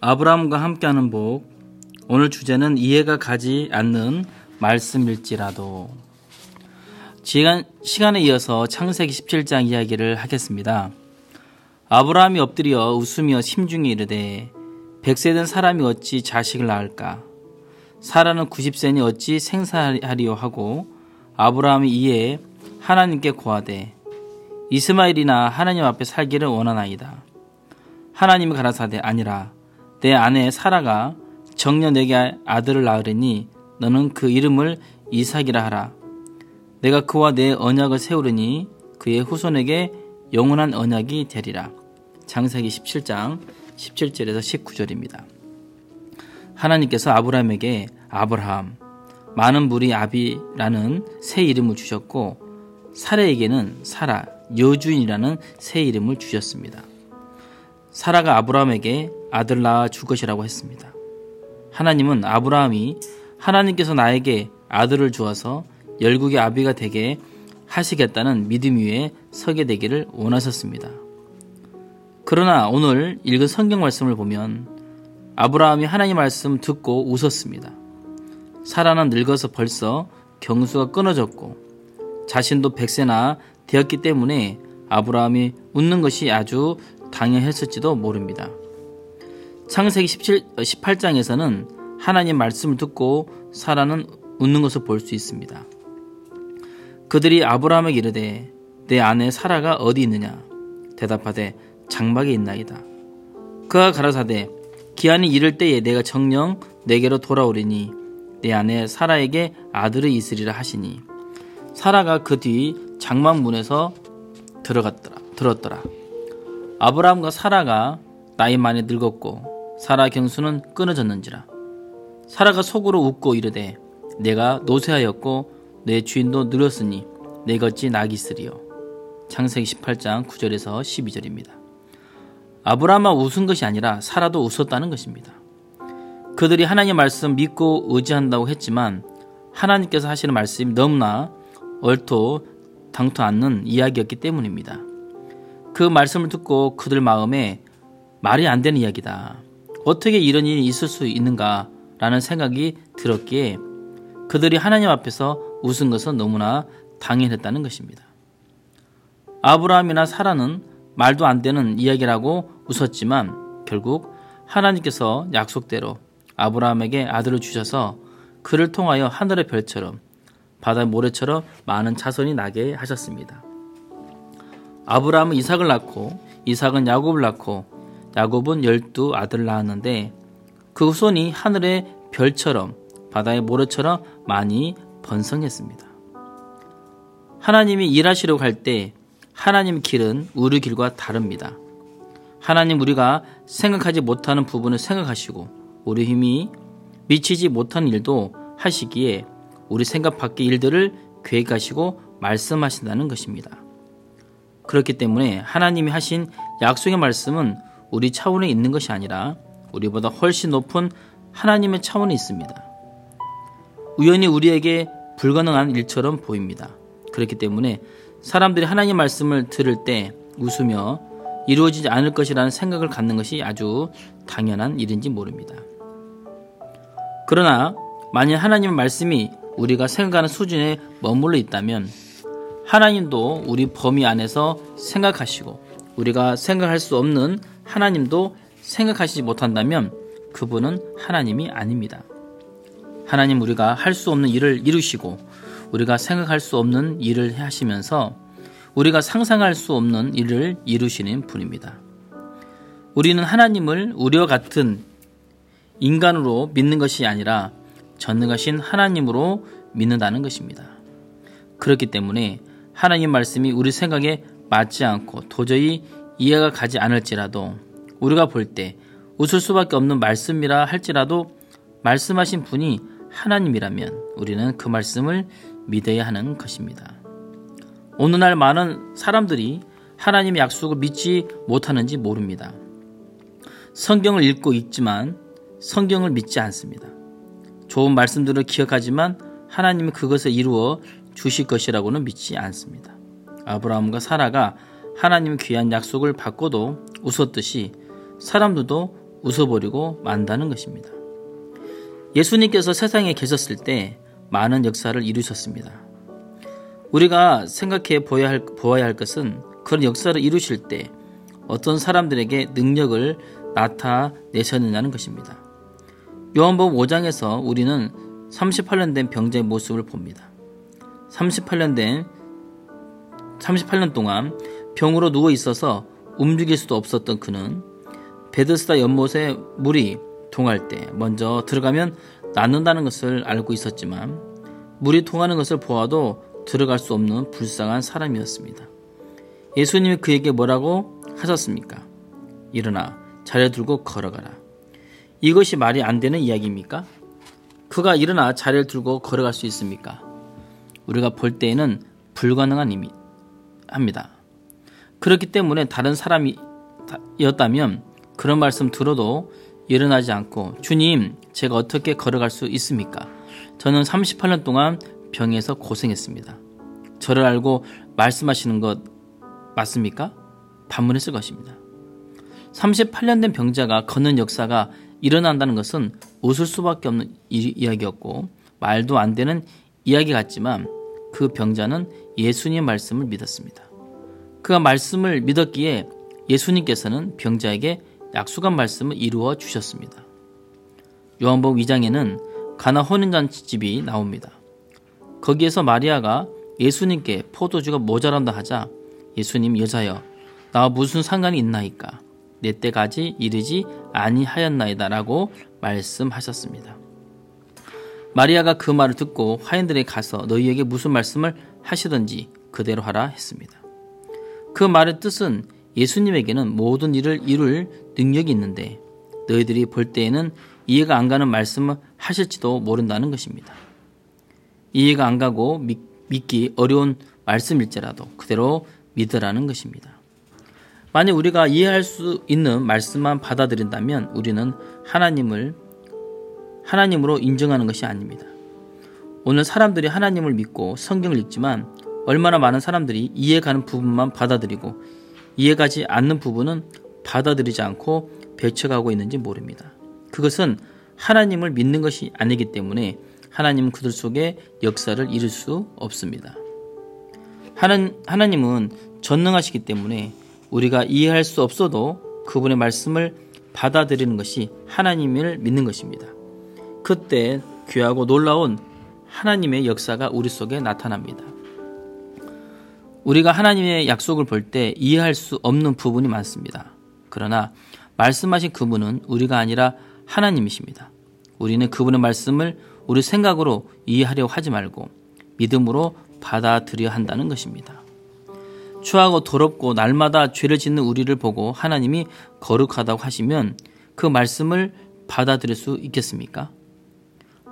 아브라함과 함께하는 복. 오늘 주제는 이해가 가지 않는 말씀일지라도. 시간, 시간에 이어서 창세기 17장 이야기를 하겠습니다. 아브라함이 엎드려 웃으며 심중에 이르되 백세 된 사람이 어찌 자식을 낳을까? 사라는 90세니 어찌 생사하리요 하고 아브라함이 이에 하나님께 고하되 이스마일이나 하나님 앞에 살기를 원하나이다. 하나님이 가라사대 아니라 내 아내 사라가 정년 내게 아들을 낳으리니 너는 그 이름을 이삭이라 하라. 내가 그와 내 언약을 세우리니 그의 후손에게 영원한 언약이 되리라. 장세기 17장 17절에서 19절입니다. 하나님께서 아브라함에게 아브라함, 많은 물이 아비라는 새 이름을 주셨고 사라에게는 사라, 여주인이라는 새 이름을 주셨습니다. 사라가 아브라함에게 아들 낳아 줄 것이라고 했습니다. 하나님은 아브라함이 하나님께서 나에게 아들을 주어서 열국의 아비가 되게 하시겠다는 믿음 위에 서게 되기를 원하셨습니다. 그러나 오늘 읽은 성경 말씀을 보면 아브라함이 하나님 말씀 듣고 웃었습니다. 사라는 늙어서 벌써 경수가 끊어졌고 자신도 백세나 되었기 때문에 아브라함이 웃는 것이 아주 당연했을지도 모릅니다. 창세기 17, 18장에서는 하나님 말씀을 듣고 사라는 웃는 것을 볼 수 있습니다. 그들이 아브라함에게 이르되 내 아내 사라가 어디 있느냐 대답하되 장막에 있나이다. 그가 가라사대 기한이 이를 때에 내가 정령 내게로 돌아오리니 내 아내 사라에게 아들이 있으리라 하시니 사라가 그 뒤 장막문에서 들어갔더라 들었더라. 아브라함과 사라가 나이 많이 늙었고 사라 경수는 끊어졌는지라 사라가 속으로 웃고 이르되 내가 노쇠하였고 내 주인도 늙었으니 내가 어찌 낙이 있으리요 창세기 18장 9절에서 12절입니다. 아브라함만 웃은 것이 아니라 사라도 웃었다는 것입니다. 그들이 하나님 말씀 믿고 의지한다고 했지만 하나님께서 하시는 말씀이 너무나 얼토 당토 않는 이야기였기 때문입니다. 그 말씀을 듣고 그들 마음에 말이 안 되는 이야기다. 어떻게 이런 일이 있을 수 있는가 라는 생각이 들었기에 그들이 하나님 앞에서 웃은 것은 너무나 당연했다는 것입니다. 아브라함이나 사라는 말도 안 되는 이야기라고 웃었지만 결국 하나님께서 약속대로 아브라함에게 아들을 주셔서 그를 통하여 하늘의 별처럼 바다 모래처럼 많은 자손이 나게 하셨습니다. 아브라함은 이삭을 낳고 이삭은 야곱을 낳고 야곱은 열두 아들을 낳았는데 그 후손이 하늘의 별처럼 바다의 모래처럼 많이 번성했습니다. 하나님이 일하시려고 할 때 하나님 길은 우리 길과 다릅니다. 하나님 우리가 생각하지 못하는 부분을 생각하시고 우리 힘이 미치지 못하는 일도 하시기에 우리 생각 밖의 일들을 계획하시고 말씀하신다는 것입니다. 그렇기 때문에 하나님이 하신 약속의 말씀은 우리 차원에 있는 것이 아니라 우리보다 훨씬 높은 하나님의 차원에 있습니다. 우연히 우리에게 불가능한 일처럼 보입니다. 그렇기 때문에 사람들이 하나님 말씀을 들을 때 웃으며 이루어지지 않을 것이라는 생각을 갖는 것이 아주 당연한 일인지 모릅니다. 그러나 만약 하나님의 말씀이 우리가 생각하는 수준에 머물러 있다면 하나님도 우리 범위 안에서 생각하시고 우리가 생각할 수 없는 하나님도 생각하시지 못한다면 그분은 하나님이 아닙니다. 하나님 우리가 할 수 없는 일을 이루시고 우리가 생각할 수 없는 일을 하시면서 우리가 상상할 수 없는 일을 이루시는 분입니다. 우리는 하나님을 우리와 같은 인간으로 믿는 것이 아니라 전능하신 하나님으로 믿는다는 것입니다. 그렇기 때문에 하나님 말씀이 우리 생각에 맞지 않고 도저히 이해가 가지 않을지라도 우리가 볼 때 웃을 수밖에 없는 말씀이라 할지라도 말씀하신 분이 하나님이라면 우리는 그 말씀을 믿어야 하는 것입니다. 오늘날 많은 사람들이 하나님의 약속을 믿지 못하는지 모릅니다. 성경을 읽고 있지만 성경을 믿지 않습니다. 좋은 말씀들을 기억하지만 하나님은 그것을 이루어 주실 것이라고는 믿지 않습니다. 아브라함과 사라가 하나님 귀한 약속을 받고도 웃었듯이 사람들도 웃어버리고 만다는 것입니다. 예수님께서 세상에 계셨을 때 많은 역사를 이루셨습니다. 우리가 생각해 보아야 할, 보아야 할 것은 그런 역사를 이루실 때 어떤 사람들에게 능력을 나타내셨느냐는 것입니다. 요한복음 5장에서 우리는 38년 된 병자의 모습을 봅니다. 38년 된 38년 동안 병으로 누워 있어서 움직일 수도 없었던 그는 베드스다 연못에 물이 통할 때 먼저 들어가면 낫는다는 것을 알고 있었지만 물이 통하는 것을 보아도 들어갈 수 없는 불쌍한 사람이었습니다. 예수님이 그에게 뭐라고 하셨습니까? 일어나 자리에 들고 걸어가라. 이것이 말이 안 되는 이야기입니까? 그가 일어나 자리를 들고 걸어갈 수 있습니까? 우리가 볼 때에는 불가능한 의미 합니다. 그렇기 때문에 다른 사람이었다면 그런 말씀 들어도 일어나지 않고 주님 제가 어떻게 걸어갈 수 있습니까? 저는 38년 동안 병에서 고생했습니다. 저를 알고 말씀하시는 것 맞습니까? 반문했을 것입니다. 38년 된 병자가 걷는 역사가 일어난다는 것은 웃을 수밖에 없는 이야기였고 말도 안 되는 이야기 같지만 그 병자는 예수님의 말씀을 믿었습니다. 그가 말씀을 믿었기에 예수님께서는 병자에게 약속한 말씀을 이루어 주셨습니다. 요한복음 2장에는 가나 혼인잔치집이 나옵니다. 거기에서 마리아가 예수님께 포도주가 모자란다 하자 예수님 여자여 나와 무슨 상관이 있나이까 내 때까지 이르지 아니하였나이다라고 말씀하셨습니다. 마리아가 그 말을 듣고 화인들에 가서 너희에게 무슨 말씀을 하시든지 그대로 하라 했습니다. 그 말의 뜻은 예수님에게는 모든 일을 이룰 능력이 있는데 너희들이 볼 때에는 이해가 안 가는 말씀을 하실지도 모른다는 것입니다. 이해가 안 가고 믿, 기 어려운 말씀일지라도 그대로 믿으라는 것입니다. 만약 우리가 이해할 수 있는 말씀만 받아들인다면 우리는 하나님을 하나님으로 인정하는 것이 아닙니다. 오늘 사람들이 하나님을 믿고 성경을 읽지만 얼마나 많은 사람들이 이해가는 부분만 받아들이고 이해가지 않는 부분은 받아들이지 않고 배쳐가고 있는지 모릅니다. 그것은 하나님을 믿는 것이 아니기 때문에 하나님은 그들 속에 역사를 이룰 수 없습니다. 하나, 하나님은 전능하시기 때문에 우리가 이해할 수 없어도 그분의 말씀을 받아들이는 것이 하나님을 믿는 것입니다. 그때 귀하고 놀라운 하나님의 역사가 우리 속에 나타납니다. 우리가 하나님의 약속을 볼 때 이해할 수 없는 부분이 많습니다. 그러나 말씀하신 그분은 우리가 아니라 하나님이십니다. 우리는 그분의 말씀을 우리 생각으로 이해하려 하지 말고 믿음으로 받아들여야 한다는 것입니다. 추하고 더럽고 날마다 죄를 짓는 우리를 보고 하나님이 거룩하다고 하시면 그 말씀을 받아들일 수 있겠습니까?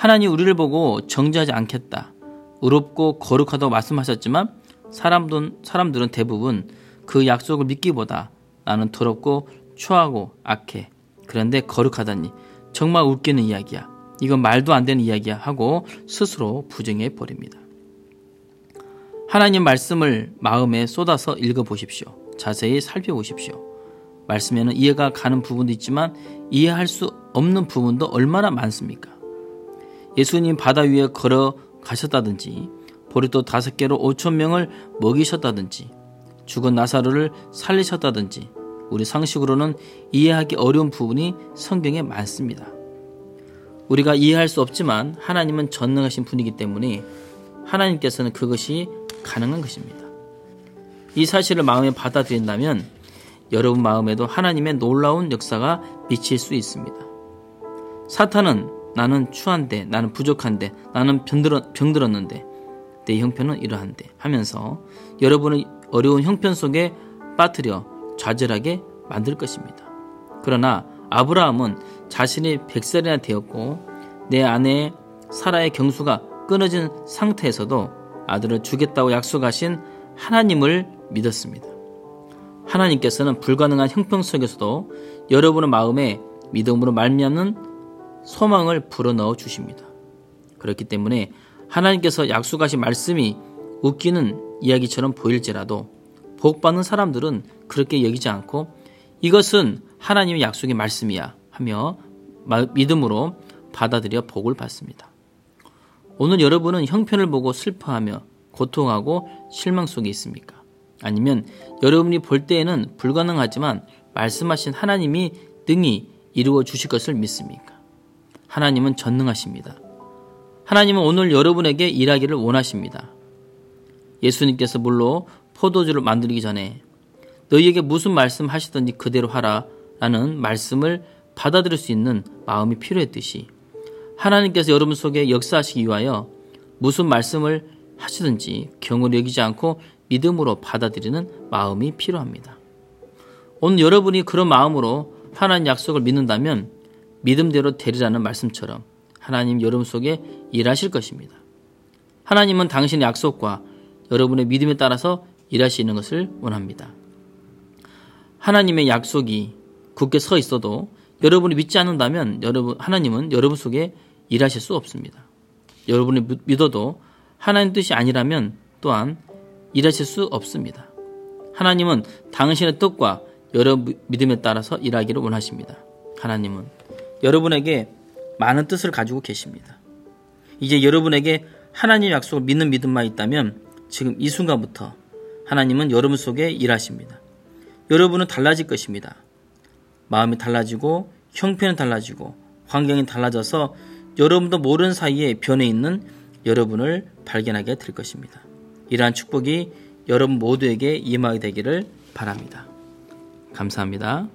하나님 우리를 보고 정죄하지 않겠다. 의롭고 거룩하다고 말씀하셨지만 사람들은, 사람들은 대부분 그 약속을 믿기보다 나는 더럽고 추하고 악해. 그런데 거룩하다니 정말 웃기는 이야기야. 이건 말도 안 되는 이야기야 하고 스스로 부정해 버립니다. 하나님 말씀을 마음에 쏟아서 읽어 보십시오. 자세히 살펴보십시오. 말씀에는 이해가 가는 부분도 있지만 이해할 수 없는 부분도 얼마나 많습니까? 예수님 바다 위에 걸어 가셨다든지 보리도 다섯 개로 오천 명을 먹이셨다든지 죽은 나사로를 살리셨다든지 우리 상식으로는 이해하기 어려운 부분이 성경에 많습니다. 우리가 이해할 수 없지만 하나님은 전능하신 분이기 때문에 하나님께서는 그것이 가능한 것입니다. 이 사실을 마음에 받아들인다면 여러분 마음에도 하나님의 놀라운 역사가 미칠 수 있습니다. 사탄은 나는 추한데, 나는 부족한데, 나는 병들었, 병들었는데, 내 형편은 이러한데 하면서 여러분의 어려운 형편 속에 빠뜨려 좌절하게 만들 것입니다. 그러나 아브라함은 자신이 백살이나 되었고 내 아내 사라의 경수가 끊어진 상태에서도 아들을 주겠다고 약속하신 하나님을 믿었습니다. 하나님께서는 불가능한 형편 속에서도 여러분의 마음에 믿음으로 말미암는 소망을 불어넣어 주십니다. 그렇기 때문에 하나님께서 약속하신 말씀이 웃기는 이야기처럼 보일지라도 복받는 사람들은 그렇게 여기지 않고 이것은 하나님의 약속의 말씀이야. 하며 믿음으로 받아들여 복을 받습니다. 오늘 여러분은 형편을 보고 슬퍼하며 고통하고 실망 속에 있습니까? 아니면 여러분이 볼 때에는 불가능하지만 말씀하신 하나님이 능히 이루어 주실 것을 믿습니까? 하나님은 전능하십니다. 하나님은 오늘 여러분에게 일하기를 원하십니다. 예수님께서 물로 포도주를 만들기 전에 너희에게 무슨 말씀 하시든지 그대로 하라 라는 말씀을 받아들일 수 있는 마음이 필요했듯이 하나님께서 여러분 속에 역사하시기 위하여 무슨 말씀을 하시든지 경을 여기지 않고 믿음으로 받아들이는 마음이 필요합니다. 오늘 여러분이 그런 마음으로 하나님 약속을 믿는다면 믿음대로 되리라는 말씀처럼 하나님 여러분 속에 일하실 것입니다. 하나님은 당신의 약속과 여러분의 믿음에 따라서 일하시는 것을 원합니다. 하나님의 약속이 굳게 서 있어도 여러분이 믿지 않는다면 여러분 하나님은 여러분 속에 일하실 수 없습니다. 여러분이 믿어도 하나님 뜻이 아니라면 또한 일하실 수 없습니다. 하나님은 당신의 뜻과 여러분 믿음에 따라서 일하기를 원하십니다. 하나님은 여러분에게 많은 뜻을 가지고 계십니다. 이제 여러분에게 하나님 약속을 믿는 믿음만 있다면 지금 이 순간부터 하나님은 여러분 속에 일하십니다. 여러분은 달라질 것입니다. 마음이 달라지고 형편은 달라지고 환경이 달라져서 여러분도 모르는 사이에 변해 있는 여러분을 발견하게 될 것입니다. 이러한 축복이 여러분 모두에게 임하게 되기를 바랍니다. 감사합니다.